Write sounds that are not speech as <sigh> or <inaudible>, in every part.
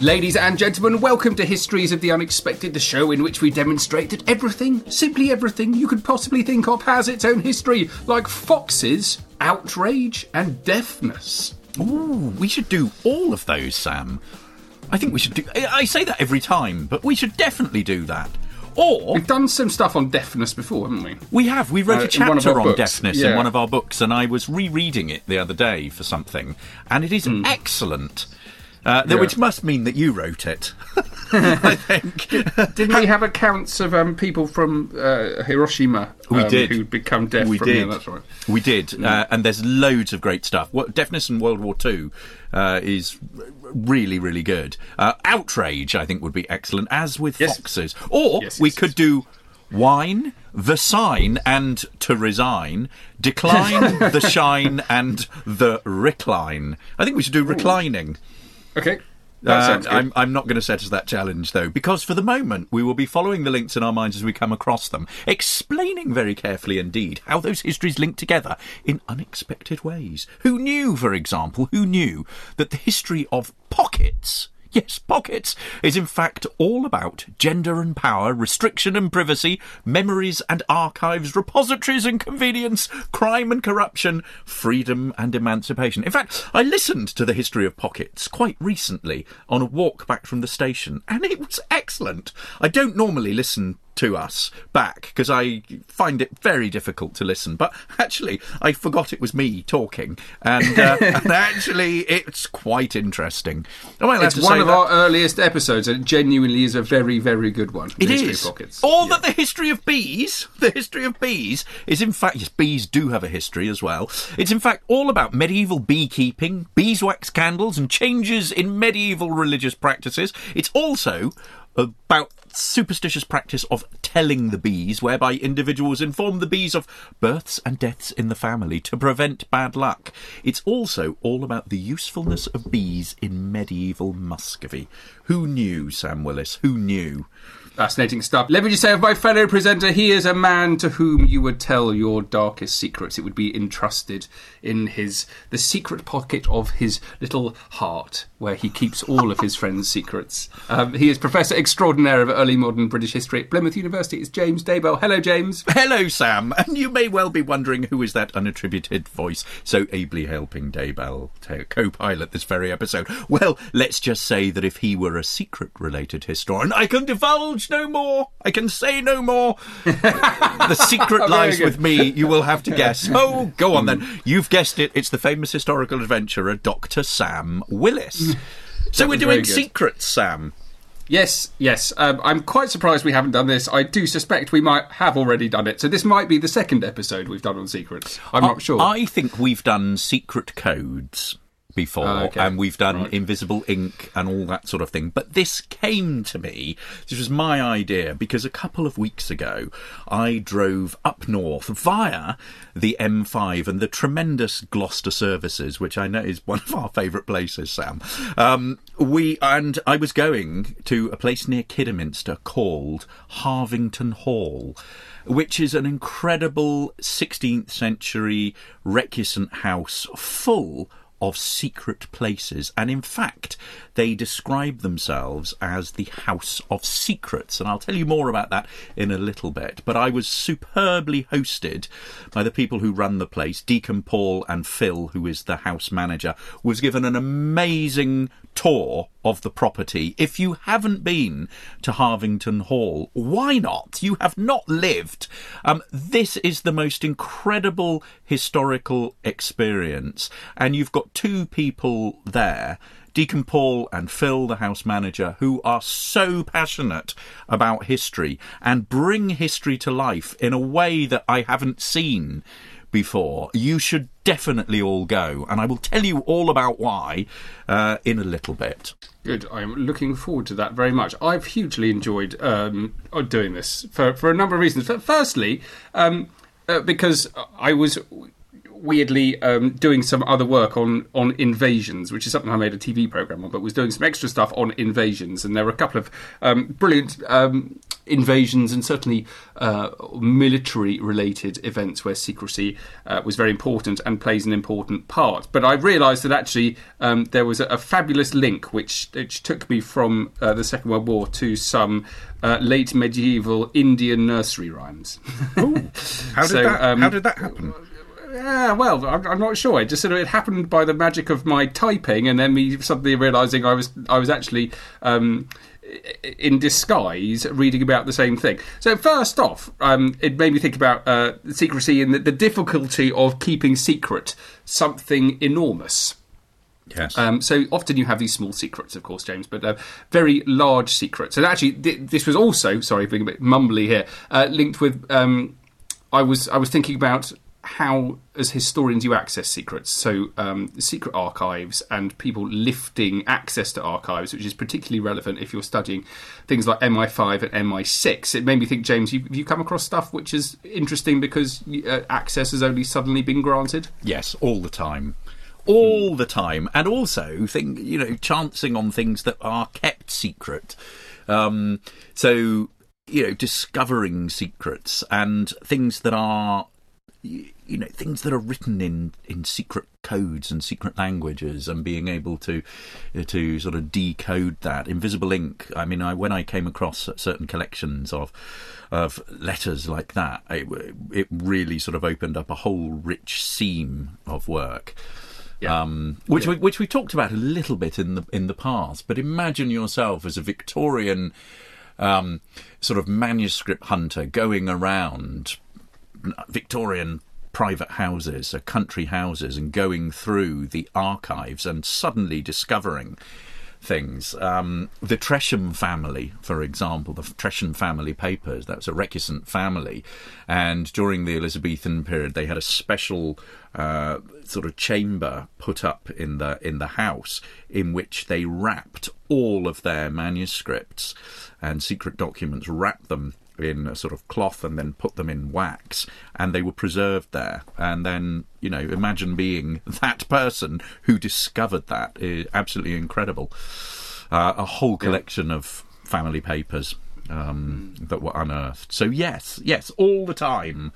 Ladies and gentlemen, welcome to Histories of the Unexpected, the show in which we demonstrate that everything, simply everything you could possibly think of, has its own history, like foxes, outrage, and deafness. Ooh, we should do all of those, Sam. I think we should do. I say that every time, but we should definitely do that. Or We've done some stuff on deafness before, haven't we? we have. We wrote Uh, a in one of chapter on books, deafness yeah. in one of our books, and I was rereading it the other day for something, and it is excellent. Uh. Yeah. Which must mean that you wrote it. <laughs> I think. <laughs> Didn't we have accounts of um, people from uh, Hiroshima We um, did. who'd become deaf we from did. Yeah, that's right. We did, uh, and there's loads of great stuff. What, Deafness in World War Two uh, is really, really good. Uh, Outrage, I think, would be excellent, as with Yes. Foxes. Or Yes, we yes, could yes. do Wine, The Sign, and To Resign, Decline, <laughs> The Shine, and The Recline. I think we should do reclining. Okay. Uh. I'm, I'm not going to set us that challenge, though, because for the moment we will be following the links in our minds as we come across them, explaining very carefully indeed how those histories link together in unexpected ways. Who knew, for example, who knew that the history of pockets. Yes, pockets is in fact all about gender and power, restriction and privacy, memories and archives, repositories and convenience, crime and corruption, freedom and emancipation. In fact, I listened to the history of pockets quite recently on a walk back from the station, and it was excellent. I don't normally listen to us back because I find it very difficult to listen. But actually, I forgot it was me talking, and, uh, <laughs> and actually, it's quite interesting. I might have it's one of that. our earliest episodes, and it genuinely is a very, very good one. It is. Or Yeah. that the history of bees, <laughs> the history of bees, is in fact, yes, bees do have a history as well. It's in fact all about medieval beekeeping, beeswax candles, and changes in medieval religious practices. It's also about superstitious practice of telling the bees, whereby individuals inform the bees of births and deaths in the family to prevent bad luck. It's also all about the usefulness of bees in medieval Muscovy. Who knew, Sam Willis? Who knew? Fascinating stuff. Let me just say of my fellow presenter, he is a man to whom you would tell your darkest secrets. It would be entrusted in his the secret pocket of his little heart, where he keeps all of his friends' secrets. Um, he is Professor Extraordinaire of Early Modern British History at Plymouth University. It's James Daybell. Hello, James. Hello, Sam. <laughs> And you may well be wondering who is that unattributed voice so ably helping Daybell to co-pilot this very episode. Well, let's just say that if he were a secret-related historian, I can divulge no more. I can say no more. <laughs> the secret lies good. with me. You will have to guess. <laughs> Oh, go on then. You've guessed it. It's the famous historical adventurer, Dr. Sam Willis. So we're doing secrets, Sam. Yes, yes. Um, I'm quite surprised we haven't done this. I do suspect we might have already done it. So this might be the second episode we've done on secrets. I'm not sure. I think we've done secret codes before, Oh, okay. and we've done Right. invisible ink and all that sort of thing. But this came to me. This was my idea because a couple of weeks ago I drove up north via the M5 and the tremendous Gloucester services, which I know is one of our favourite places, Sam. Um, we and I was going to a place near Kidderminster called Harvington Hall which is an incredible 16th century recusant house full of secret places. And in fact, they describe themselves as the House of Secrets. And I'll tell you more about that in a little bit. But I was superbly hosted by the people who run the place. Deacon Paul and Phil, who is the house manager, was given an amazing tour of the property. If you haven't been to Harvington Hall, why not? You have not lived. Um, this is the most incredible historical experience, and you've got two people there Deacon Paul and Phil, the house manager, who are so passionate about history and bring history to life in a way that I haven't seen before. You should definitely all go, and I will tell you all about why uh, in a little bit. Good. I'm looking forward to that very much. I've hugely enjoyed um, doing this for, for a number of reasons. But Firstly, um, uh, because I was weirdly um, doing some other work on on invasions, which is something I made a TV program on, but was doing some extra stuff on invasions, and there were a couple of um, brilliant um, invasions and certainly uh, military related events where secrecy uh, was very important and plays an important part. But I realised that actually um, there was a, a, fabulous link which, which took me from uh, the Second World War to some uh, late medieval Indian nursery rhymes. Ooh, <laughs> how, did so, that, um, how did that happen? Yeah, well, I'm, I'm, not sure. It just sort of it happened by the magic of my typing, and then me suddenly realizing I was I was actually um, in disguise reading about the same thing. So first off, um, it made me think about uh, secrecy and the, the, difficulty of keeping secret something enormous. Yes. Um, so often you have these small secrets, of course, James, but uh, very large secrets. And actually, th- this was also sorry, being a bit mumbly here, uh, linked with. Um, I was I was thinking about how, as historians, you access secrets. So, um, secret archives and people lifting access to archives, which is particularly relevant if you're studying things like MI5 and MI6. It made me think, James, you, have you come across stuff which is interesting because uh, access has only suddenly been granted? Yes, all the time. All the time. And also, think, you know, chancing on things that are kept secret. Um, so, you know, discovering secrets and things that are you know things that are written in in secret codes and secret languages and being able to to sort of decode that invisible ink i mean I, when i came across certain collections of of letters like that it, it really sort of opened up a whole rich seam of work yeah. Um, which yeah. we, which we talked about a little bit in the in the past, but imagine yourself as a Victorian um, sort of manuscript hunter going around Victorian private houses, uh, country houses, and going through the archives and suddenly discovering things. Um, the Tresham family, for example, the Tresham family papers, that was a recusant family. And during the Elizabethan period, they had a special uh, sort of chamber put up in the, in the house in which they wrapped all of their manuscripts and secret documents, wrapped them in a sort of cloth and then put them in wax, and they were preserved there. And then, you know, imagine being <laughs> that person who discovered that. Is absolutely incredible. Uh, a whole collection of family papers um, that were unearthed. So yes, yes, all the time.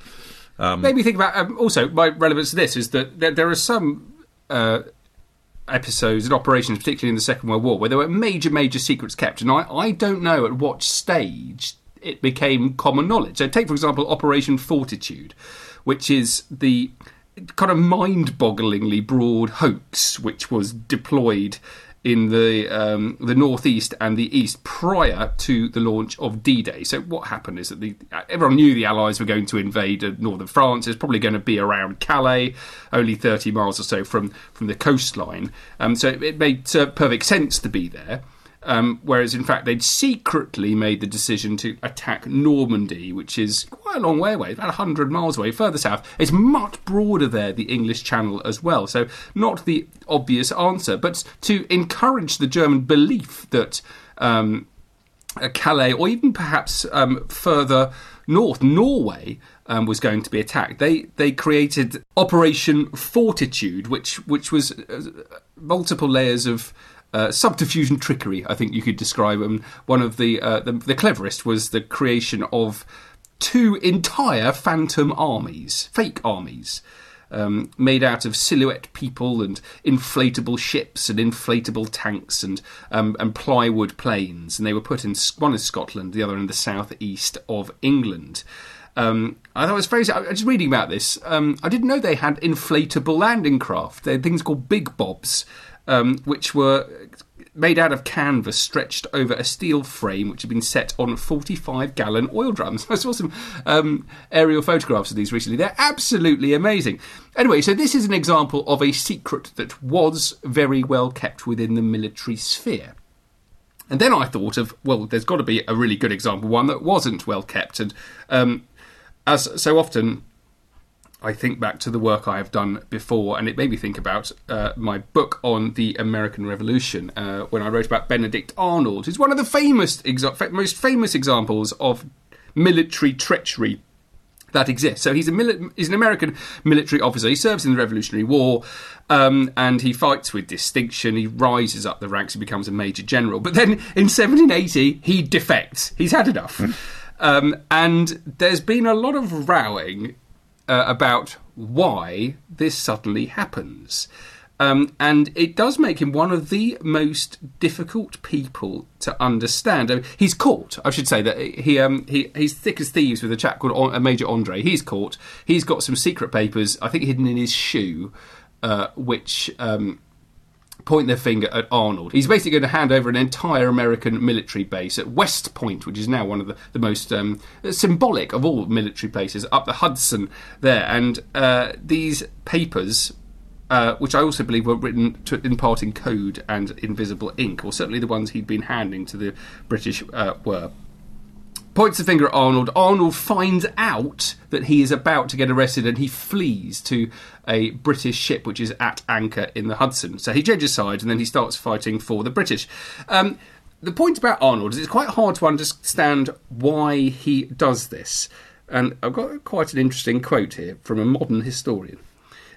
Um, Made me think about um, also my relevance to this is that there, there are some. Uh, episodes and operations, particularly in the Second World War, where there were major, major secrets kept. And I, I don't know at what stage it became common knowledge. So, take for example Operation Fortitude, which is the kind of mind-bogglingly broad hoax which was deployed in the um, the northeast and the east prior to the launch of D-Day. So what happened is that the, everyone knew the Allies were going to invade northern France. It's probably going to be around Calais, only 30 miles or so from from the coastline. Um, so it made uh, perfect sense to be there. Um, whereas, in fact, they'd secretly made the decision to attack Normandy, which is quite a long way away, about 100 miles away, further south. It's much broader there, the English Channel as well. So, not the obvious answer, but to encourage the German belief that um, Calais, or even perhaps um, further north, Norway, um, was going to be attacked. They they created Operation Fortitude, which which was uh, multiple layers of uh, subterfuge and trickery, I think you could describe them. One of the, uh, the, the cleverest was the creation of two entire phantom armies, fake armies. Um, made out of silhouette people and inflatable ships and inflatable tanks and um, and plywood planes, and they were put in one in Scotland, the other in the southeast of England. Um, I thought it was very. I was reading about this. Um, I didn't know they had inflatable landing craft. They had things called big bobs, um, which were made out of canvas stretched over a steel frame which had been set on 45 gallon oil drums. I saw some um, aerial photographs of these recently. They're absolutely amazing. Anyway, so this is an example of a secret that was very well kept within the military sphere. And then I thought of, well, there's got to be a really good example, one that wasn't well kept. And um, as so often, I think back to the work I have done before, and it made me think about uh, my book on the American Revolution uh, when I wrote about Benedict Arnold, who's one of the famous, exa- most famous examples of military treachery that exists. So he's a mili- he's an American military officer. He serves in the Revolutionary War, um, and he fights with distinction. He rises up the ranks. He becomes a major general. But then in 1780, he defects. He's had enough. um, and there's been a lot of rowing uh, about why this suddenly happens. Um, and it does make him one of the most difficult people to understand. I mean, he's caught. I should say that he um, he he's thick as thieves with a chap called a Major Andre. He's caught. He's got some secret papers, I think, hidden in his shoe, uh, which. Um, point their finger at Arnold. He's basically going to hand over an entire American military base at West Point, which is now one of the, the most um, symbolic of all military places, up the Hudson there. And uh, these papers uh, which I also believe were written to, in part in code and invisible ink, or certainly the ones he'd been handing to the British uh, were. Points the finger at Arnold. Arnold finds out that he is about to get arrested and he flees to a British ship which is at anchor in the Hudson. So he changes sides and then he starts fighting for the British. Um, the point about Arnold is it's quite hard to understand why he does this. And I've got quite an interesting quote here from a modern historian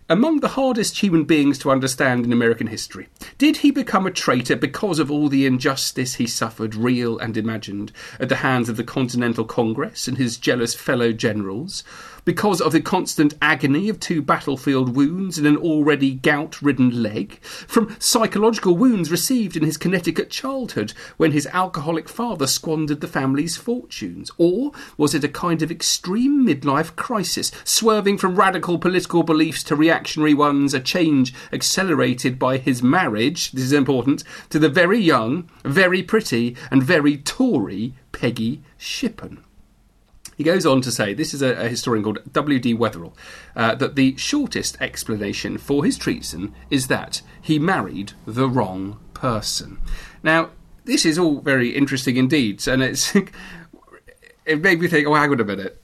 among the hardest human beings to understand in American history. Did he become a traitor because of all the injustice he suffered, real and imagined, at the hands of the Continental Congress and his jealous fellow generals? Because of the constant agony of two battlefield wounds and an already gout ridden leg, from psychological wounds received in his Connecticut childhood when his alcoholic father squandered the family's fortunes? Or was it a kind of extreme midlife crisis, swerving from radical political beliefs to reactionary ones, a change accelerated by his marriage, this is important, to the very young, very pretty, and very Tory Peggy Shippen? He goes on to say, this is a, a historian called W.D. Wetherell, uh, that the shortest explanation for his treason is that he married the wrong person. Now, this is all very interesting indeed, and it's <laughs> it made me think, oh, hang on a minute.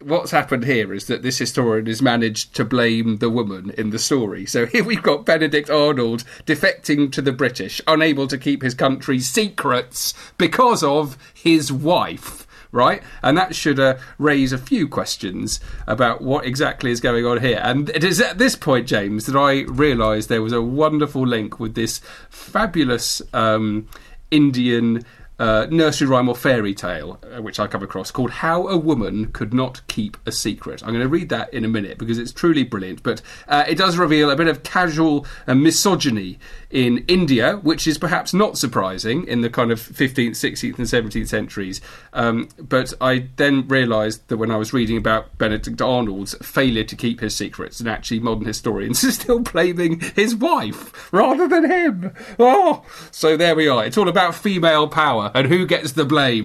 What's happened here is that this historian has managed to blame the woman in the story. So <laughs> here we've got Benedict Arnold defecting to the British, unable to keep his country's secrets because of his wife right? And that should uh, raise a few questions about what exactly is going on here. And it is at this point, James, that I realised there was a wonderful link with this fabulous um, Indian uh, nursery rhyme or fairy tale, uh, which I come across, called How a Woman Could Not Keep a Secret. I'm going to read that in a minute because it's truly brilliant, but uh, it does reveal a bit of casual uh, misogyny in India, which is perhaps not surprising in the kind of 15th, 16th, and 17th centuries. Um, but I then realised that when I was reading about Benedict Arnold's failure to keep his secrets, and actually modern historians <laughs> are still blaming his wife rather than him. Oh, so there we are. It's all about female power and who gets the blame.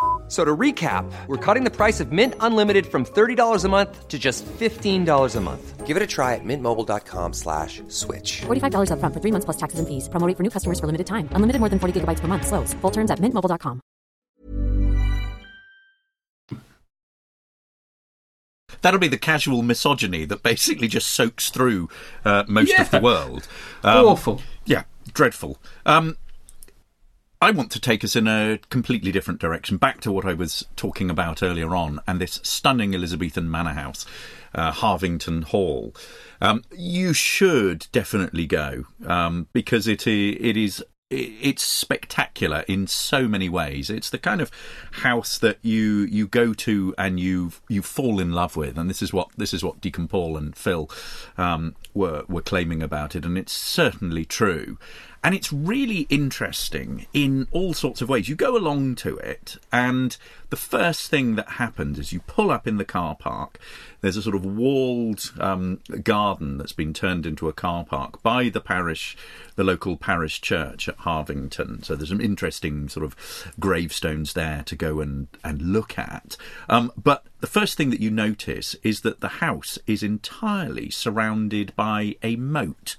F- So to recap, we're cutting the price of Mint Unlimited from $30 a month to just $15 a month. Give it a try at mintmobile.com slash switch. $45 upfront for three months plus taxes and fees. Promo rate for new customers for limited time. Unlimited more than 40 gigabytes per month. Slows. Full terms at mintmobile.com. That'll be the casual misogyny that basically just soaks through uh, most of the Yeah. world. Awful. Yeah, dreadful. Um, I want to take us in a completely different direction, back to what I was talking about earlier on, and this stunning Elizabethan manor house, uh, Harvington Hall. Um, you should definitely go um, because it it is it's spectacular in so many ways. It's the kind of house that you you go to and you you fall in love with, and this is what this is what Deacon Paul and Phil um, were were claiming about it, and it's certainly true. And it's really interesting in all sorts of ways. You go along to it, and the first thing that happens is you pull up in the car park. There's a sort of walled um, garden that's been turned into a car park by the parish, the local parish church at Harvington. So there's some interesting sort of gravestones there to go and, and look at. Um, but the first thing that you notice is that the house is entirely surrounded by a moat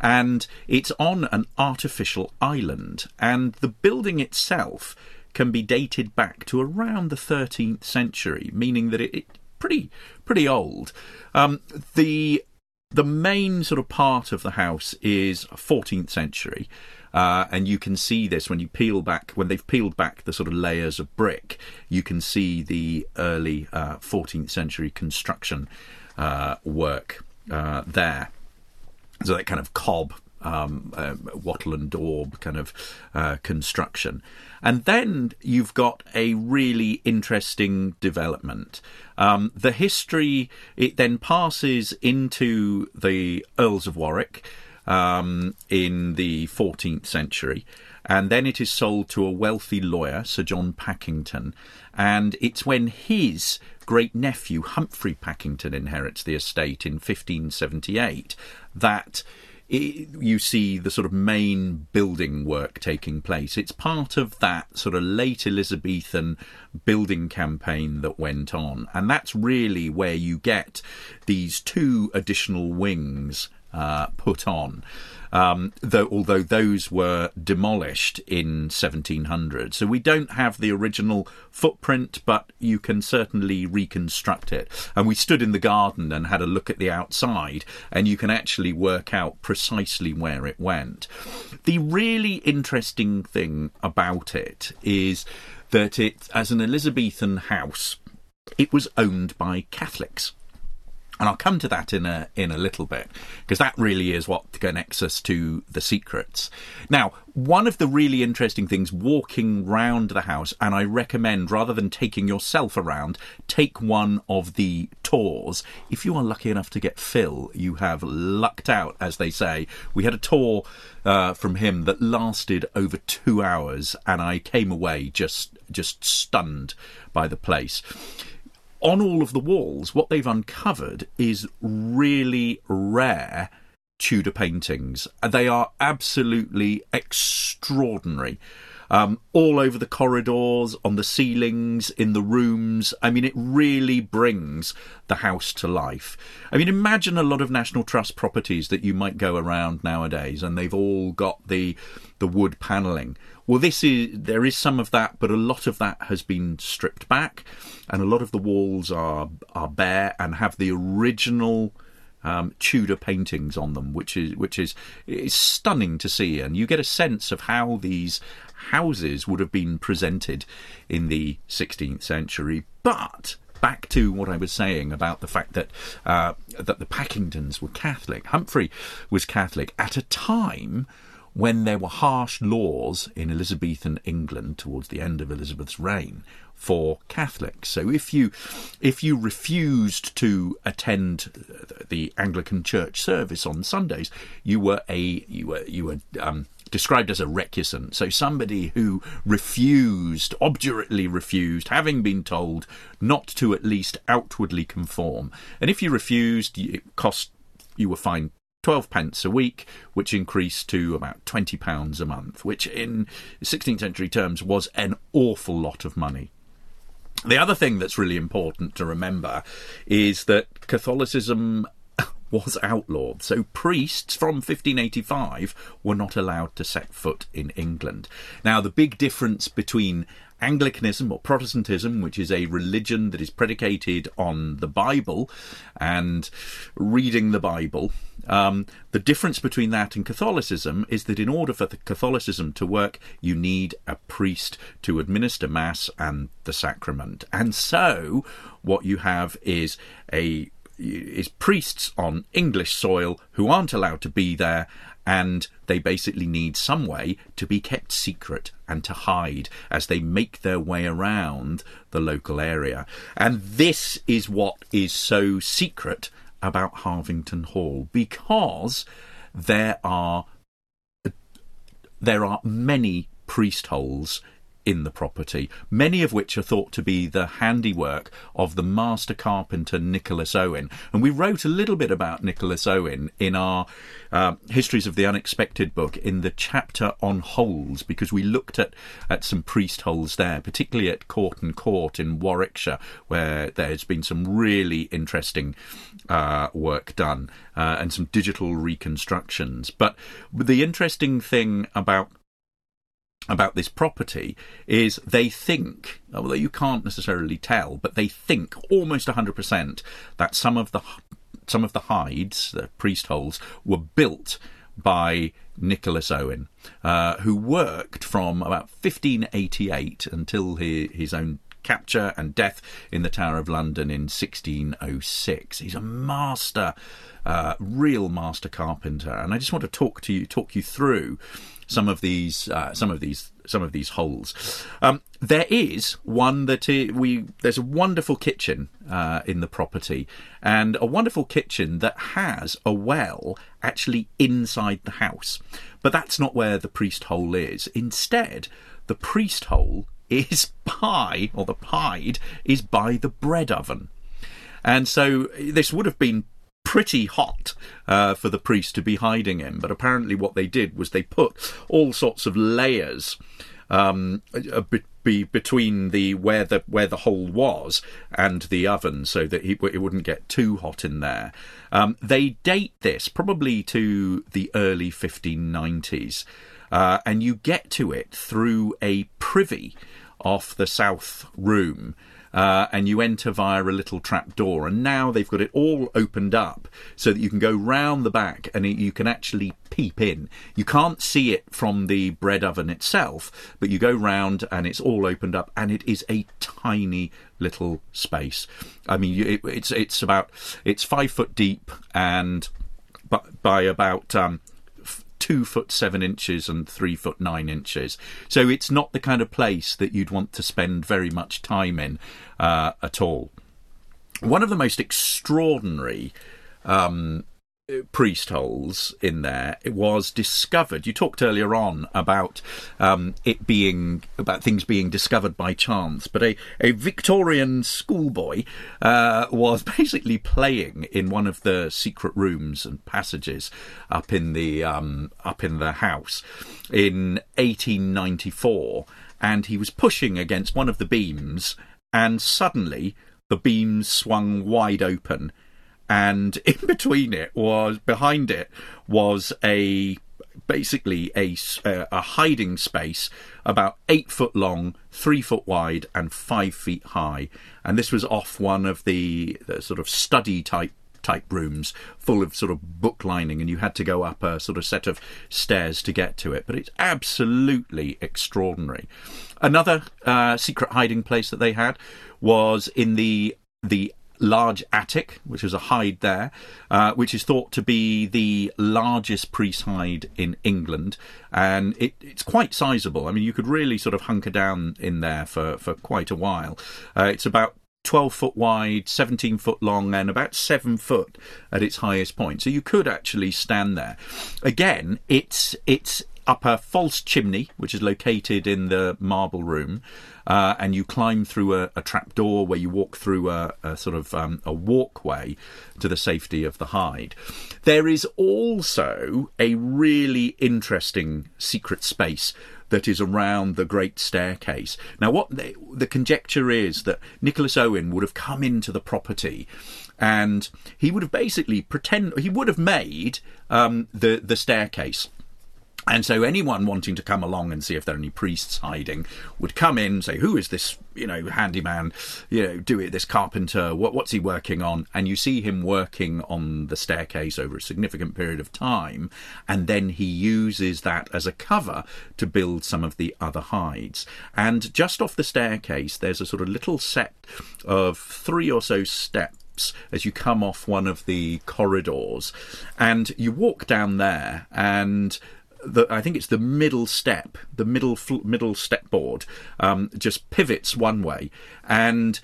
and it's on an artificial island. And the building itself can be dated back to around the 13th century, meaning that it, it pretty pretty old. Um, the the main sort of part of the house is 14th century. Uh, and you can see this when you peel back, when they've peeled back the sort of layers of brick, you can see the early uh, 14th century construction uh, work uh, there. So that kind of cob um, um, wattle and daub kind of uh, construction. And then you've got a really interesting development. Um, the history it then passes into the earls of warwick um, in the 14th century. And then it is sold to a wealthy lawyer, Sir John Pakington, and it's when his great nephew Humphrey Pakington inherits the estate in 1578 that i you see the sort of main building work taking place. It's part of that sort of late Elizabethan building campaign that went on, and that's really where you get these two additional wings uh, put on. Um, though, although those were demolished in 1700, so we don't have the original footprint, but you can certainly reconstruct it. And we stood in the garden and had a look at the outside, and you can actually work out precisely where it went. The really interesting thing about it is that it, as an Elizabethan house, it was owned by Catholics and I'll come to that in a in a little bit because that really is what connects us to the secrets. Now, one of the really interesting things walking round the house, and I recommend rather than taking yourself around, take one of the tours. If you are lucky enough to get Phil, you have lucked out, as they say. We had a tour uh, from him that lasted over two hours, and I came away just just stunned by the place on all of the walls, what they've uncovered is really rare Tudor paintings. They are absolutely extraordinary. Um, all over the corridors, on the ceilings, in the rooms. I mean, it really brings the house to life. I mean, imagine a lot of National Trust properties that you might go around nowadays, and they've all got the the wood panelling. Well, this is there is some of that, but a lot of that has been stripped back, and a lot of the walls are are bare and have the original um, Tudor paintings on them, which is which is is stunning to see, and you get a sense of how these houses would have been presented in the 16th century. But back to what I was saying about the fact that uh, that the Pakingtons were Catholic. Humphrey was Catholic at a time when there were harsh laws in Elizabethan England towards the end of Elizabeth's reign for Catholics. So if you if you refused to attend the Anglican Church service on Sundays, you were a you were you were um, described as a recusant. So somebody who refused, obdurately refused, having been told not to at least outwardly conform. And if you refused, it cost you were fined 12 pence a week, which increased to about 20 pounds a month, which in 16th century terms was an awful lot of money. The other thing that's really important to remember is that Catholicism was outlawed. So priests from 1585 were not allowed to set foot in England. Now, the big difference between Anglicanism or Protestantism, which is a religion that is predicated on the Bible and reading the Bible. Um, the difference between that and Catholicism is that in order for Catholicism to work, you need a priest to administer Mass and the sacrament. And so, what you have is a is priests on English soil who aren't allowed to be there and they basically need some way to be kept secret and to hide as they make their way around the local area. And this is what is so secret about Harvington Hall because there are there are many priest holes in the property, many of which are thought to be the handiwork of the master carpenter Nicholas Owen. And we wrote a little bit about Nicholas Owen in our uh, Histories of the Unexpected book in the chapter on holes, because we looked at, at some priest holes there, particularly at Coughton Court in Warwickshire, where there's been some really interesting uh, work done uh, and some digital reconstructions. But the interesting thing about about this property is they think, although you can't necessarily tell, but they think almost 100% that some of the some of the hides, the priest holes, were built by Nicholas Owen, uh, who worked from about 1588 until he, his own capture and death in the Tower of London in 1606. He's a master, uh, real master carpenter, and I just want to talk to you, talk you through some of these uh, some of these some of these holes. Um, there is one that we there's a wonderful kitchen uh, in the property, and a wonderful kitchen that has a well actually inside the house. But that's not where the priest hole is. Instead, the priest hole is pie, or the pied is by the bread oven. And so this would have been pretty hot uh, for the priest to be hiding in. But apparently, what they did was they put all sorts of layers. Um, be between the where the where the hole was and the oven, so that it, it wouldn't get too hot in there. Um, they date this probably to the early 1590s, uh, and you get to it through a privy off the south room uh, and you enter via a little trap door. And now they've got it all opened up so that you can go round the back and it, you can actually peep in. You can't see it from the bread oven itself, but you go round and it's all opened up, and it is a tiny little space. I mean, it, it's it's about it's five foot deep and by about um, two foot seven inches and three foot nine inches. So it's not the kind of place that you'd want to spend very much time in uh, at all. One of the most extraordinary um, priest holes in there it was discovered you talked earlier on about um, it being about things being discovered by chance but a, a victorian schoolboy uh, was <laughs> basically playing in one of the secret rooms and passages up in the um, up in the house in 1894 and he was pushing against one of the beams and suddenly the beams swung wide open and <laughs> in between it was behind it was a basically a, a hiding space about eight foot long, three foot wide, and five feet high. And this was off one of the, the sort of study type type rooms full of sort of book lining and you had to go up a sort of set of stairs to get to it but it's absolutely extraordinary another uh, secret hiding place that they had was in the the large attic, which was a hide there, uh, which is thought to be the largest priest hide in England, and it, it's quite sizable. I mean, you could really sort of hunker down in there for, for quite a while. Uh, it's about 12 foot wide, 17 foot long, and about 7 foot at its highest point. So you could actually stand there. Again, it's it's up a false chimney, which is located in the marble room, uh, and you climb through a, a trap door where you walk through a, a sort of um, a walkway to the safety of the hide. There is also a really interesting secret space that is around the great staircase. Now, what the, the conjecture is that Nicholas Owen would have come into the property and he would have basically pretend he would have made um, the the staircase and so anyone wanting to come along and see if there are any priests hiding would come in, say, "Who is this? You know, handyman? You know, do it. This carpenter? What, what's he working on?" And you see him working on the staircase over a significant period of time, and then he uses that as a cover to build some of the other hides. And just off the staircase, there's a sort of little set of three or so steps as you come off one of the corridors and you walk down there and the, I think it's the middle step, the middle middle step board, um, just pivots one way, and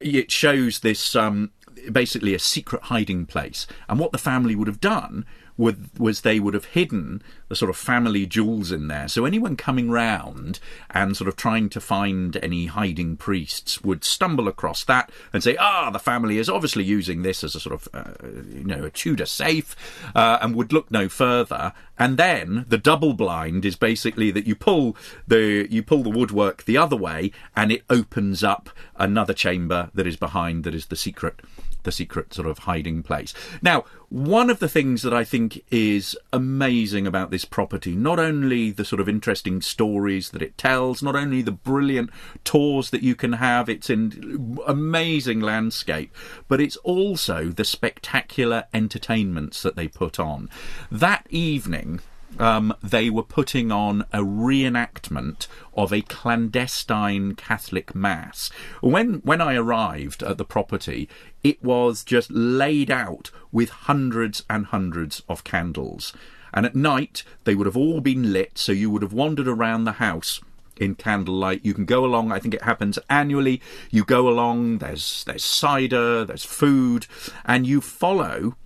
it shows this um, basically a secret hiding place. And what the family would have done was they would have hidden the sort of family jewels in there. So anyone coming round and sort of trying to find any hiding priests would stumble across that and say, ah, the family is obviously using this as a sort of, uh, you know, a Tudor safe, uh, and would look no further. And then the double blind is basically that you pull the you pull the woodwork the other way, and it opens up another chamber that is behind that is the secret the secret sort of hiding place. Now, one of the things that I think is amazing about this property, not only the sort of interesting stories that it tells, not only the brilliant tours that you can have, it's in amazing landscape, but it's also the spectacular entertainments that they put on. That evening, um, they were putting on a reenactment of a clandestine Catholic mass. When when I arrived at the property, it was just laid out with hundreds and hundreds of candles. And at night, they would have all been lit, so you would have wandered around the house in candlelight. You can go along. I think it happens annually. You go along. There's there's cider. There's food, and you follow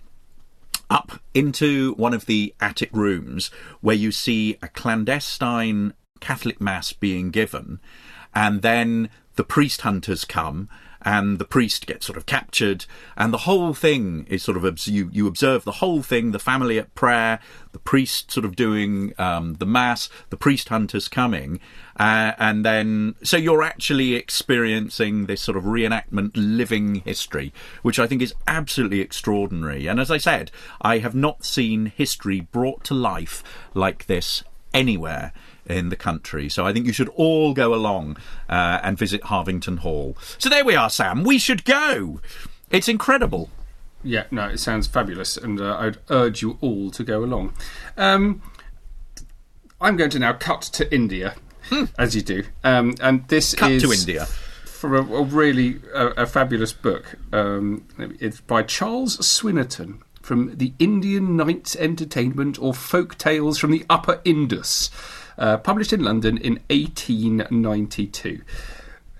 up into one of the attic rooms where you see a clandestine Catholic mass being given, and then the priest hunters come and the priest gets sort of captured, and the whole thing is sort of you you observe the whole thing, the family at prayer, the priest sort of doing um, the mass, the priest hunters coming, uh, and then so you're actually experiencing this sort of reenactment, living history, which I think is absolutely extraordinary. And as I said, I have not seen history brought to life like this anywhere in the country. So I think you should all go along uh, and visit Harvington Hall. So there we are, Sam. We should go. It's incredible. Yeah, no, it sounds fabulous, and uh, I'd urge you all to go along. Um, I'm going to now cut to India, hmm. as you do, um, and this cut is to India from a, a really a, a, fabulous book. Um, it's by Charles Swynnerton from the Indian Nights Entertainment or Folk Tales from the Upper Indus uh, published in London in 1892.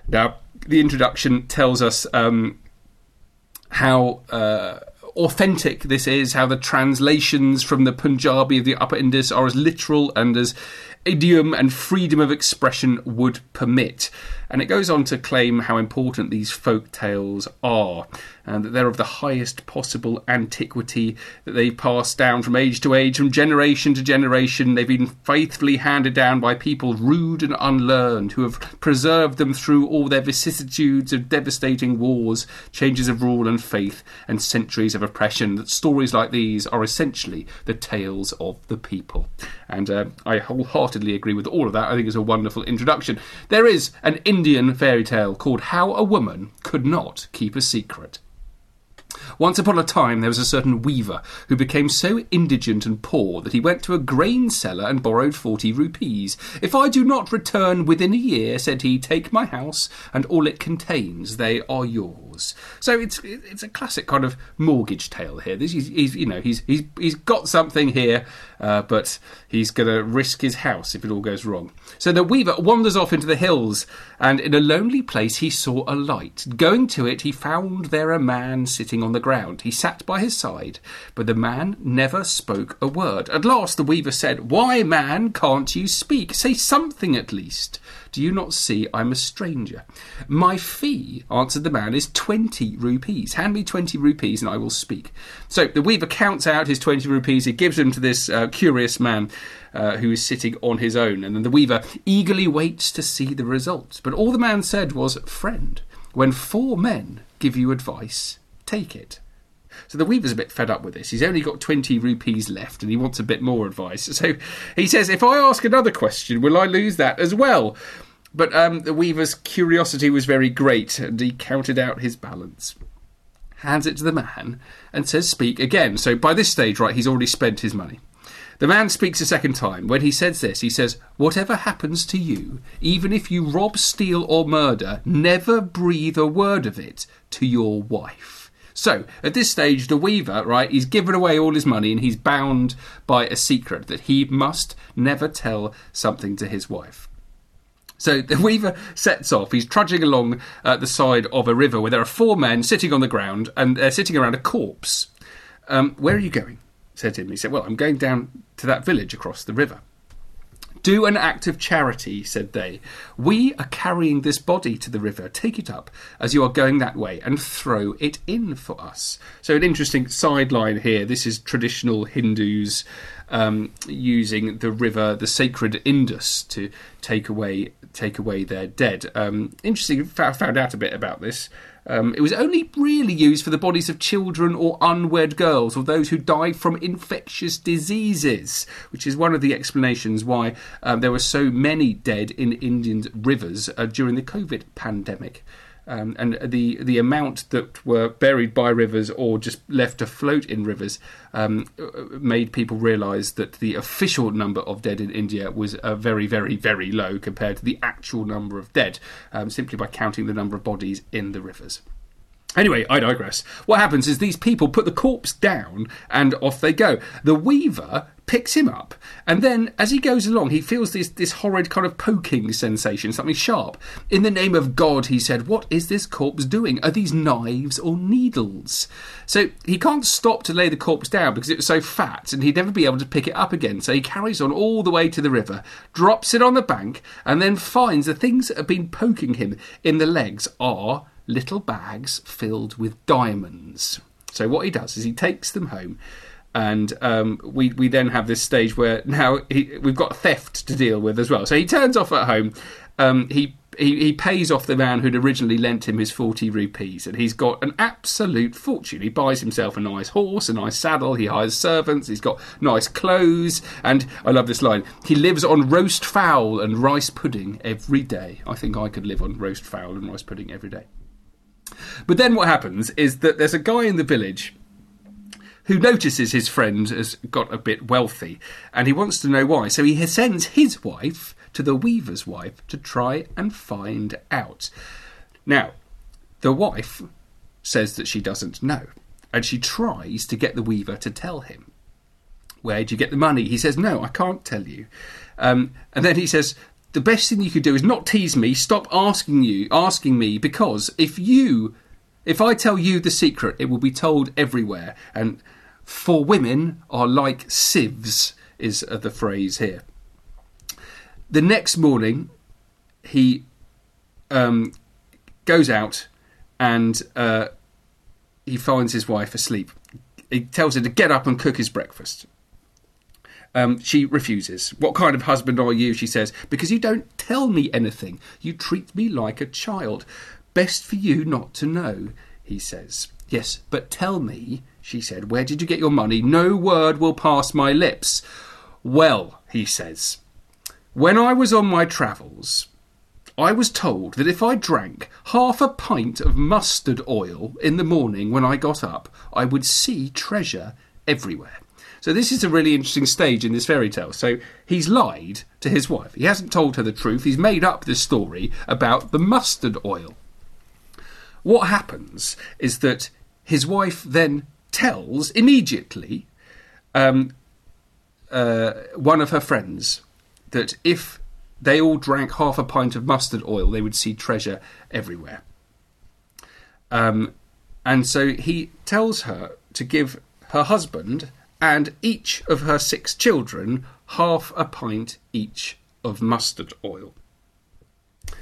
Now, the introduction tells us um, how. Uh, authentic this is, how the translations from the Punjabi of the Upper Indus are as literal and as idiom and freedom of expression would permit. And it goes on to claim how important these folk tales are, and that they're of the highest possible antiquity, that they've passed down from age to age, from generation to generation. They've been faithfully handed down by people rude and unlearned, who have preserved them through all their vicissitudes of devastating wars, changes of rule and faith, and centuries of oppression. That stories like these are essentially the tales of the people. And uh, I wholeheartedly agree with all of that. I think it's a wonderful introduction. There is an Indian fairy tale called How a Woman Could Not Keep a Secret. Once upon a time, there was a certain weaver who became so indigent and poor that he went to a grain seller and borrowed forty rupees. If I do not return within a year, said he, take my house and all it contains, they are yours. So it's it's a classic kind of mortgage tale here. This is he's you know he's he's he's got something here, uh, but he's going to risk his house if it all goes wrong. So the weaver wanders off into the hills, and in a lonely place he saw a light. Going to it, he found there a man sitting on the ground. He sat by his side, but the man never spoke a word. At last the weaver said, "Why, man, can't you speak? Say something at least." Do you not see I'm a stranger? My fee, answered the man, is twenty rupees. Hand me twenty rupees and I will speak. So the weaver counts out his twenty rupees. He gives them to this uh, curious man uh, who is sitting on his own. And then the weaver eagerly waits to see the results. But all the man said was, Friend, when four men give you advice, take it. So the Weaver's a bit fed up with this. He's only got 20 rupees left and he wants a bit more advice. <laughs> So he says, If I ask another question, will I lose that as well? But um, the Weaver's curiosity was very great and he counted out his balance. Hands it to the man and says, Speak again. So by this stage, right, he's already spent his money. The man speaks a second time. When he says this, he says, Whatever happens to you, even if you rob, steal, or murder, never breathe a word of it to your wife. So, at this stage, the Weaver, right, he's given away all his money and he's bound by a secret that he must never tell something to his wife. So <laughs> the Weaver sets off. He's trudging along uh, the side of a river where there are four men sitting on the ground and they're sitting around a corpse. Um, where are you going? said him. He said, Well, I'm going down to that village across the river. Do an act of charity, said they. We are carrying this body to the river. Take it up as you are going that way and throw it in for us. So, an interesting sideline here. This is traditional Hindus um, using the river, the sacred Indus, to take away take away their dead. Um, interesting. Found out a bit about this. Um, it was only really used for the bodies of children or unwed girls or those who died from infectious diseases, which is one of the explanations why um, there were so many dead in Indian rivers uh, during the COVID pandemic. Um, and the the amount that were buried by rivers or just left afloat in rivers um, made people realise that the official number of dead in India was uh, very, very, very low compared to the actual number of dead, um, simply by counting the number of bodies in the rivers. Anyway, I digress. What happens is these people put the corpse down and off they go. The weaver picks him up, and then as he goes along, he feels this, this horrid kind of poking sensation, something sharp. In the name of God, he said, What is this corpse doing? Are these knives or needles? So he can't stop to lay the corpse down because it was so fat, and he'd never be able to pick it up again. So he carries on all the way to the river, drops it on the bank, and then finds the things that have been poking him in the legs are little bags filled with diamonds. So what he does is he takes them home, and um, we we then have this stage where now he, we've got theft to deal with as well. So he turns off at home. Um, he, he he pays off the man who'd originally lent him his forty rupees, and he's got an absolute fortune. He buys himself a nice horse, a nice saddle. He hires servants. He's got nice clothes, and I love this line. He lives on roast fowl and rice pudding every day. I think I could live on roast fowl and rice pudding every day. But then what happens is that there's a guy in the village who notices his friend has got a bit wealthy and he wants to know why. So he sends his wife to the weaver's wife to try and find out. Now, the wife says that she doesn't know and she tries to get the weaver to tell him. Where do you get the money? He says, No, I can't tell you. Um, and then he says, the best thing you could do is not tease me. Stop asking you, asking me, because if you, if I tell you the secret, it will be told everywhere. And for women are like sieves, is uh, the phrase here. The next morning, he um, goes out and uh, he finds his wife asleep. He tells her to get up and cook his breakfast. Um, she refuses. What kind of husband are you? She says, Because you don't tell me anything. You treat me like a child. Best for you not to know, he says. Yes, but tell me, she said, where did you get your money? No word will pass my lips. Well, he says, when I was on my travels, I was told that if I drank half a pint of mustard oil in the morning when I got up, I would see treasure everywhere. So this is a really interesting stage in this fairy tale. So he's lied to his wife. He hasn't told her the truth. He's made up this story about the mustard oil. what happens is that his wife then tells immediately um, uh, one of her friends that if they all drank half a pint of mustard oil, they would see treasure everywhere. Um, and so he tells her to give her husband and each of her six children half a pint each of mustard oil.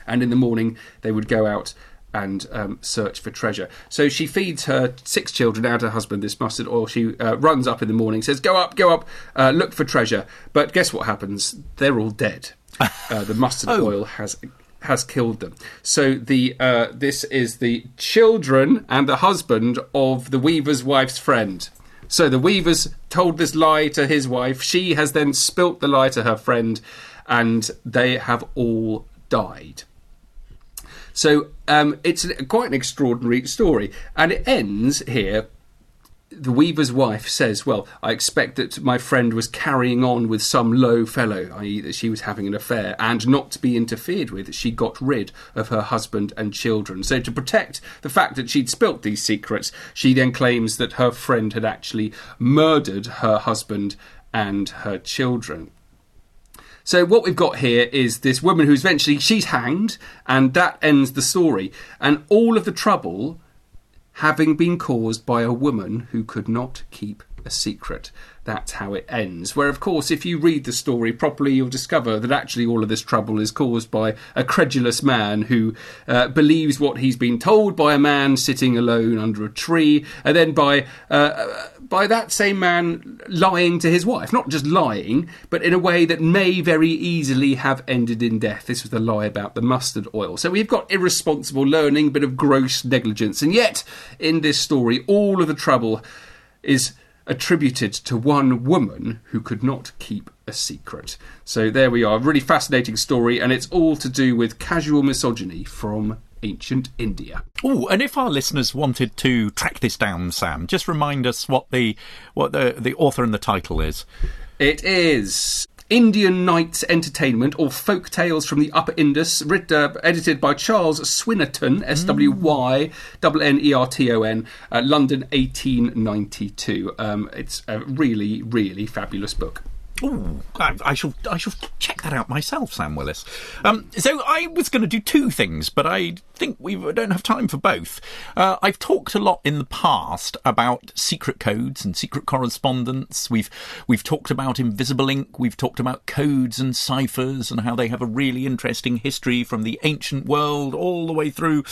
And in the morning, they would go out and um, search for treasure. So she feeds her six children and her husband this mustard oil. She uh, runs up in the morning, says, "Go up, go up, uh, look for treasure." But guess what happens? They're all dead. <laughs> Uh, the mustard Oh. oil has has killed them. So the uh, this is the children and the husband of the weaver's wife's friend. So the weaver's told this lie to his wife. She has then spilt the lie to her friend, and they have all died. So um, it's quite an extraordinary story, and it ends here. The weaver's wife says, "Well, I expect that my friend was carrying on with some low fellow, i.e., that she was having an affair, and not to be interfered with, she got rid of her husband and children. So, to protect the fact that she'd spilt these secrets, she then claims that her friend had actually murdered her husband and her children." So what we've got here is this woman who's eventually she's hanged, and that ends the story. And all of the trouble having been caused by a woman who could not keep a secret. That's how it ends. Where, of course, if you read the story properly, you'll discover that actually all of this trouble is caused by a credulous man who uh, believes what he's been told by a man sitting alone under a tree, and then by uh, by that same man lying to his wife. Not just lying, but in a way that may very easily have ended in death. This was the lie about the mustard oil. So we've got irresponsible learning, bit of gross negligence, and yet in this story, all of the trouble is attributed to one woman who could not keep a secret. So there we are, a really fascinating story, and it's all to do with casual misogyny from ancient India. Oh, and if our listeners wanted to track this down, Sam, just remind us what the what the the author and the title is. It is Indian Nights Entertainment or Folk Tales from the Upper Indus, uh, edited by Charles Swynnerton, S W Y N N E R T O N, uh, London 1892. Um, it's a really, really fabulous book. Ooh, I, I shall I shall check that out myself, Sam Willis. Um, so I was going to do two things, but I think we don't have time for both. Uh, I've talked a lot in the past about secret codes and secret correspondence. We've we've talked about invisible ink. We've talked about codes and ciphers and how they have a really interesting history from the ancient world all the way through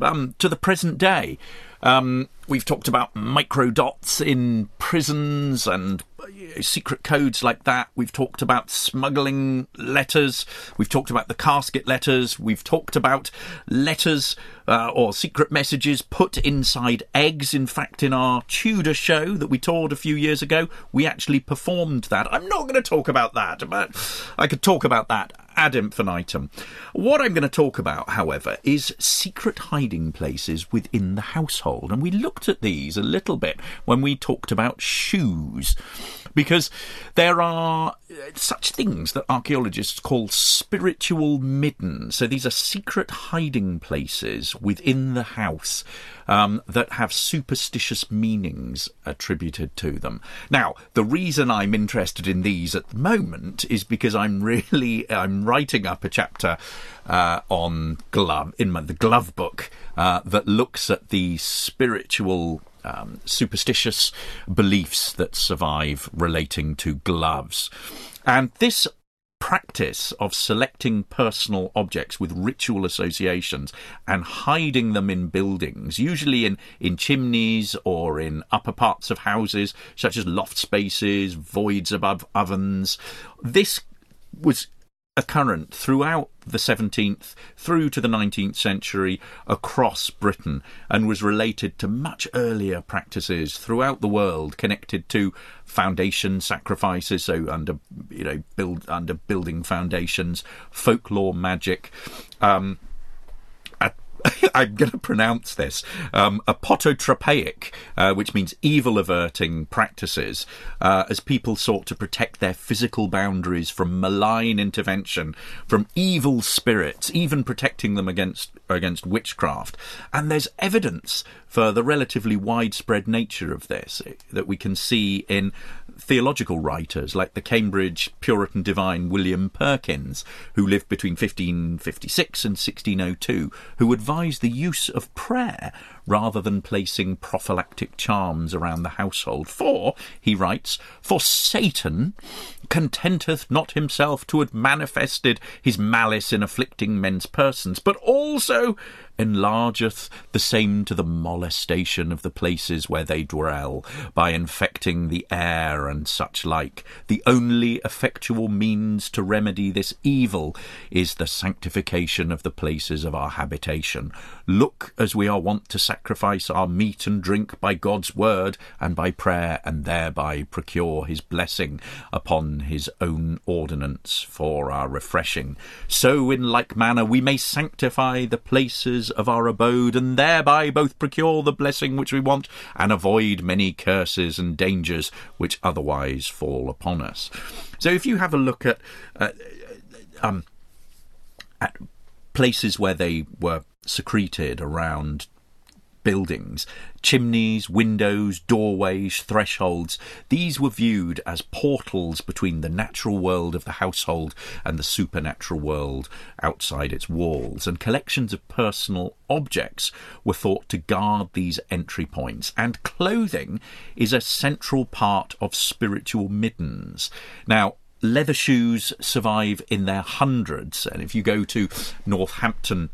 um, to the present day. Um, we've talked about microdots in prisons and uh, secret codes like that. We've talked about smuggling letters. We've talked about the casket letters. We've talked about letters uh, or secret messages put inside eggs. In fact, in our Tudor show that we toured a few years ago, we actually performed that. I'm not going to talk about that, but I could talk about that ad infinitum. What I'm going to talk about, however, is secret hiding places within the household. And we looked at these a little bit when we talked about shoes. Because there are uh, such things that archaeologists call spiritual middens. So these are secret hiding places within the house um, that have superstitious meanings attributed to them. Now, the reason I'm interested in these at the moment is because I'm <laughs> really I'm writing up a chapter uh, on glove in my, the glove book uh, that looks at the spiritual um, superstitious beliefs that survive relating to gloves. And this practice of selecting personal objects with ritual associations and hiding them in buildings, usually in, in chimneys or in upper parts of houses, such as loft spaces, voids above ovens. This was occurrent throughout the 17th through to the 19th century across Britain and was related to much earlier practices throughout the world connected to foundation sacrifices so under you know build under building foundations folklore magic um, <laughs> I'm going to pronounce this, um, apototropaic, uh, which means evil averting practices, uh, as people sought to protect their physical boundaries from malign intervention, from evil spirits, even protecting them against against witchcraft. And there's evidence for the relatively widespread nature of this that we can see in theological writers like the Cambridge Puritan divine William Perkins, who lived between 1556 and 1602, who advised the use of prayer rather than placing prophylactic charms around the household. For, he writes, for Satan contenteth not himself to have manifested his malice in afflicting men's persons, but also enlargeth the same to the molestation of the places where they dwell, by infecting the air and such like. The only effectual means to remedy this evil is the sanctification of the places of our habitation. Look as we are wont to sacrifice our meat and drink by God's word and by prayer, and thereby procure his blessing upon his own ordinance for our refreshing. So in like manner we may sanctify the places of our abode, and thereby both procure the blessing which we want, and avoid many curses and dangers which otherwise fall upon us. So, if you have a look at uh, um, at places where they were secreted around buildings, chimneys, windows, doorways, thresholds, these were viewed as portals between the natural world of the household and the supernatural world outside its walls, and collections of personal objects were thought to guard these entry points, and clothing is a central part of spiritual middens. Now, leather shoes survive in their hundreds. And if you go to Northampton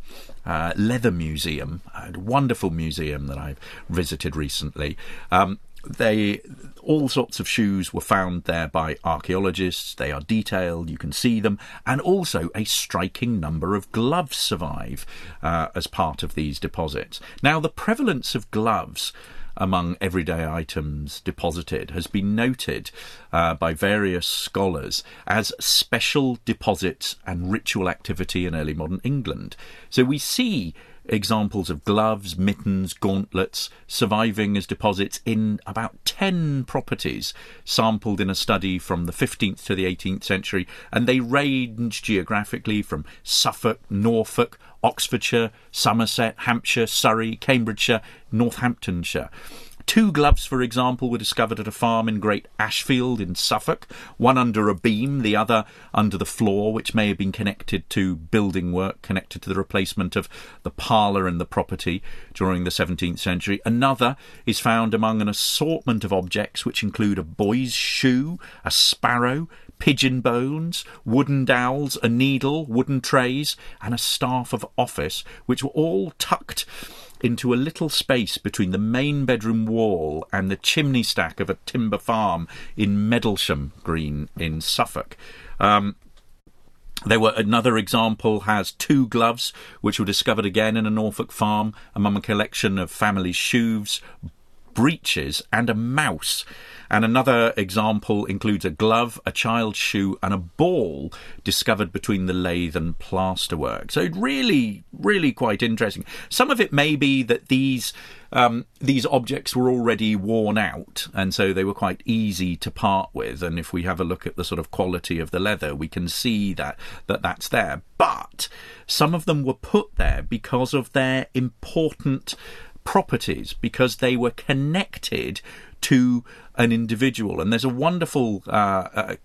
uh, Leather Museum, a wonderful museum that I've visited recently, um, they all sorts of shoes were found there by archaeologists. They are detailed, you can see them, and also a striking number of gloves survive uh, as part of these deposits. Now, the prevalence of gloves among everyday items deposited has been noted uh, by various scholars as special deposits and ritual activity in early modern England. So we see examples of gloves, mittens, gauntlets surviving as deposits in about 10 properties sampled in a study from the 15th to the 18th century, and they range geographically from Suffolk, Norfolk, Oxfordshire, Somerset, Hampshire, Surrey, Cambridgeshire, Northamptonshire. Two gloves, for example, were discovered at a farm in Great Ashfield in Suffolk, one under a beam, the other under the floor, which may have been connected to building work connected to the replacement of the parlour in the property during the 17th century. Another is found among an assortment of objects which include a boy's shoe, a sparrow, pigeon bones, wooden dowels, a needle, wooden trays, and a staff of office, which were all tucked into a little space between the main bedroom wall and the chimney stack of a timber farm in Mendlesham Green in Suffolk. Um, there were another example has two gloves which were discovered again in a Norfolk farm among a collection of family shoes, breeches, and a mouse. And another example includes a glove, a child's shoe, and a ball discovered between the lathe and plasterwork. So really, really quite interesting. Some of it may be that these um, these objects were already worn out, and so they were quite easy to part with. And if we have a look at the sort of quality of the leather, we can see that, that that's there. But some of them were put there because of their important properties, because they were connected to an individual. And there's a wonderful uh, uh,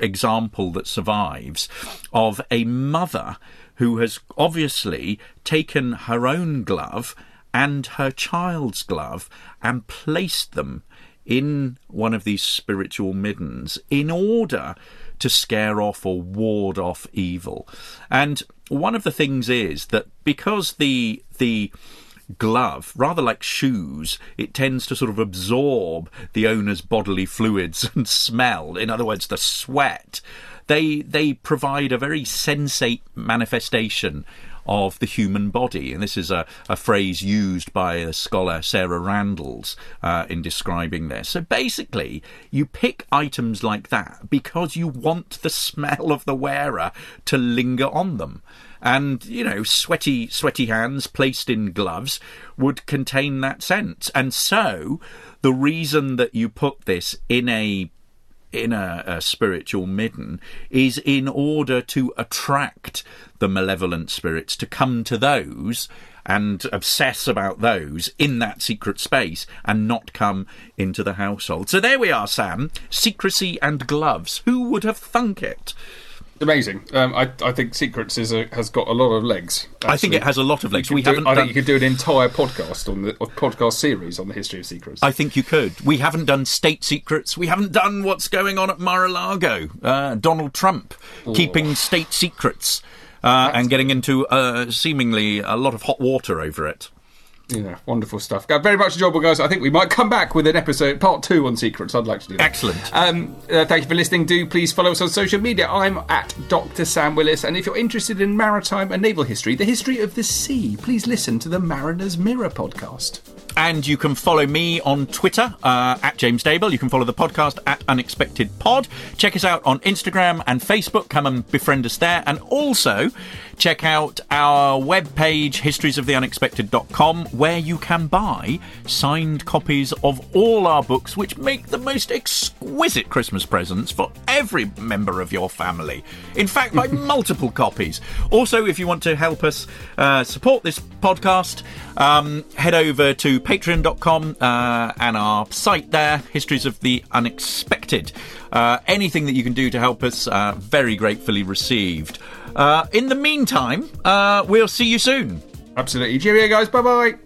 example that survives of a mother who has obviously taken her own glove and her child's glove and placed them in one of these spiritual middens in order to scare off or ward off evil. And one of the things is that because the the glove, rather like shoes, it tends to sort of absorb the owner's bodily fluids <laughs> and smell. In other words, the sweat. They they provide a very sensate manifestation of the human body. And this is a, a phrase used by a scholar, Sarah Randles, uh, in describing this. So basically, you pick items like that because you want the <laughs> smell of the wearer to linger on them. And you know, sweaty, sweaty hands placed in gloves would contain that scent. And so, the reason that you put this in a in a, a, spiritual midden is in order to attract the malevolent spirits to come to those and obsess about those in that secret space and not come into the household. So there we are, Sam. Secrecy and gloves. Who would have thunk it? Amazing. Um, I, I think Secrets is a, has got a lot of legs. Actually. I think it has a lot of legs. We do, haven't. I done... think you could do an entire podcast on the podcast series on the history of secrets. I think you could. We haven't done state secrets. We haven't done what's going on at Mar-a-Lago. Uh, Donald Trump Ooh. keeping state secrets uh, and getting into uh, seemingly a lot of hot water over it. Yeah, wonderful stuff. Very much enjoyable, guys. I think we might come back with an episode, part two on secrets. I'd like to do that. Excellent. Um, uh, thank you for listening. Do please follow us on social media. I'm at Dr. Sam Willis. And if you're interested in maritime and naval history, the history of the sea, please listen to the Mariner's Mirror podcast. And you can follow me on Twitter uh, at James Daybell. You can follow the podcast at Unexpected Pod. Check us out on Instagram and Facebook. Come and befriend us there. And also check out our webpage, historiesoftheunexpected.com, where you can buy signed copies of all our books, which make the most exquisite Christmas presents for every member of your family. In fact, buy <laughs> multiple copies. Also, if you want to help us uh, support this podcast, um, head over to patreon.com uh, and our site there, Histories of the Unexpected. Uh, anything that you can do to help us, uh, very gratefully received. Uh, in the meantime, uh, we'll see you soon. Absolutely. Cheerio, guys. Bye bye.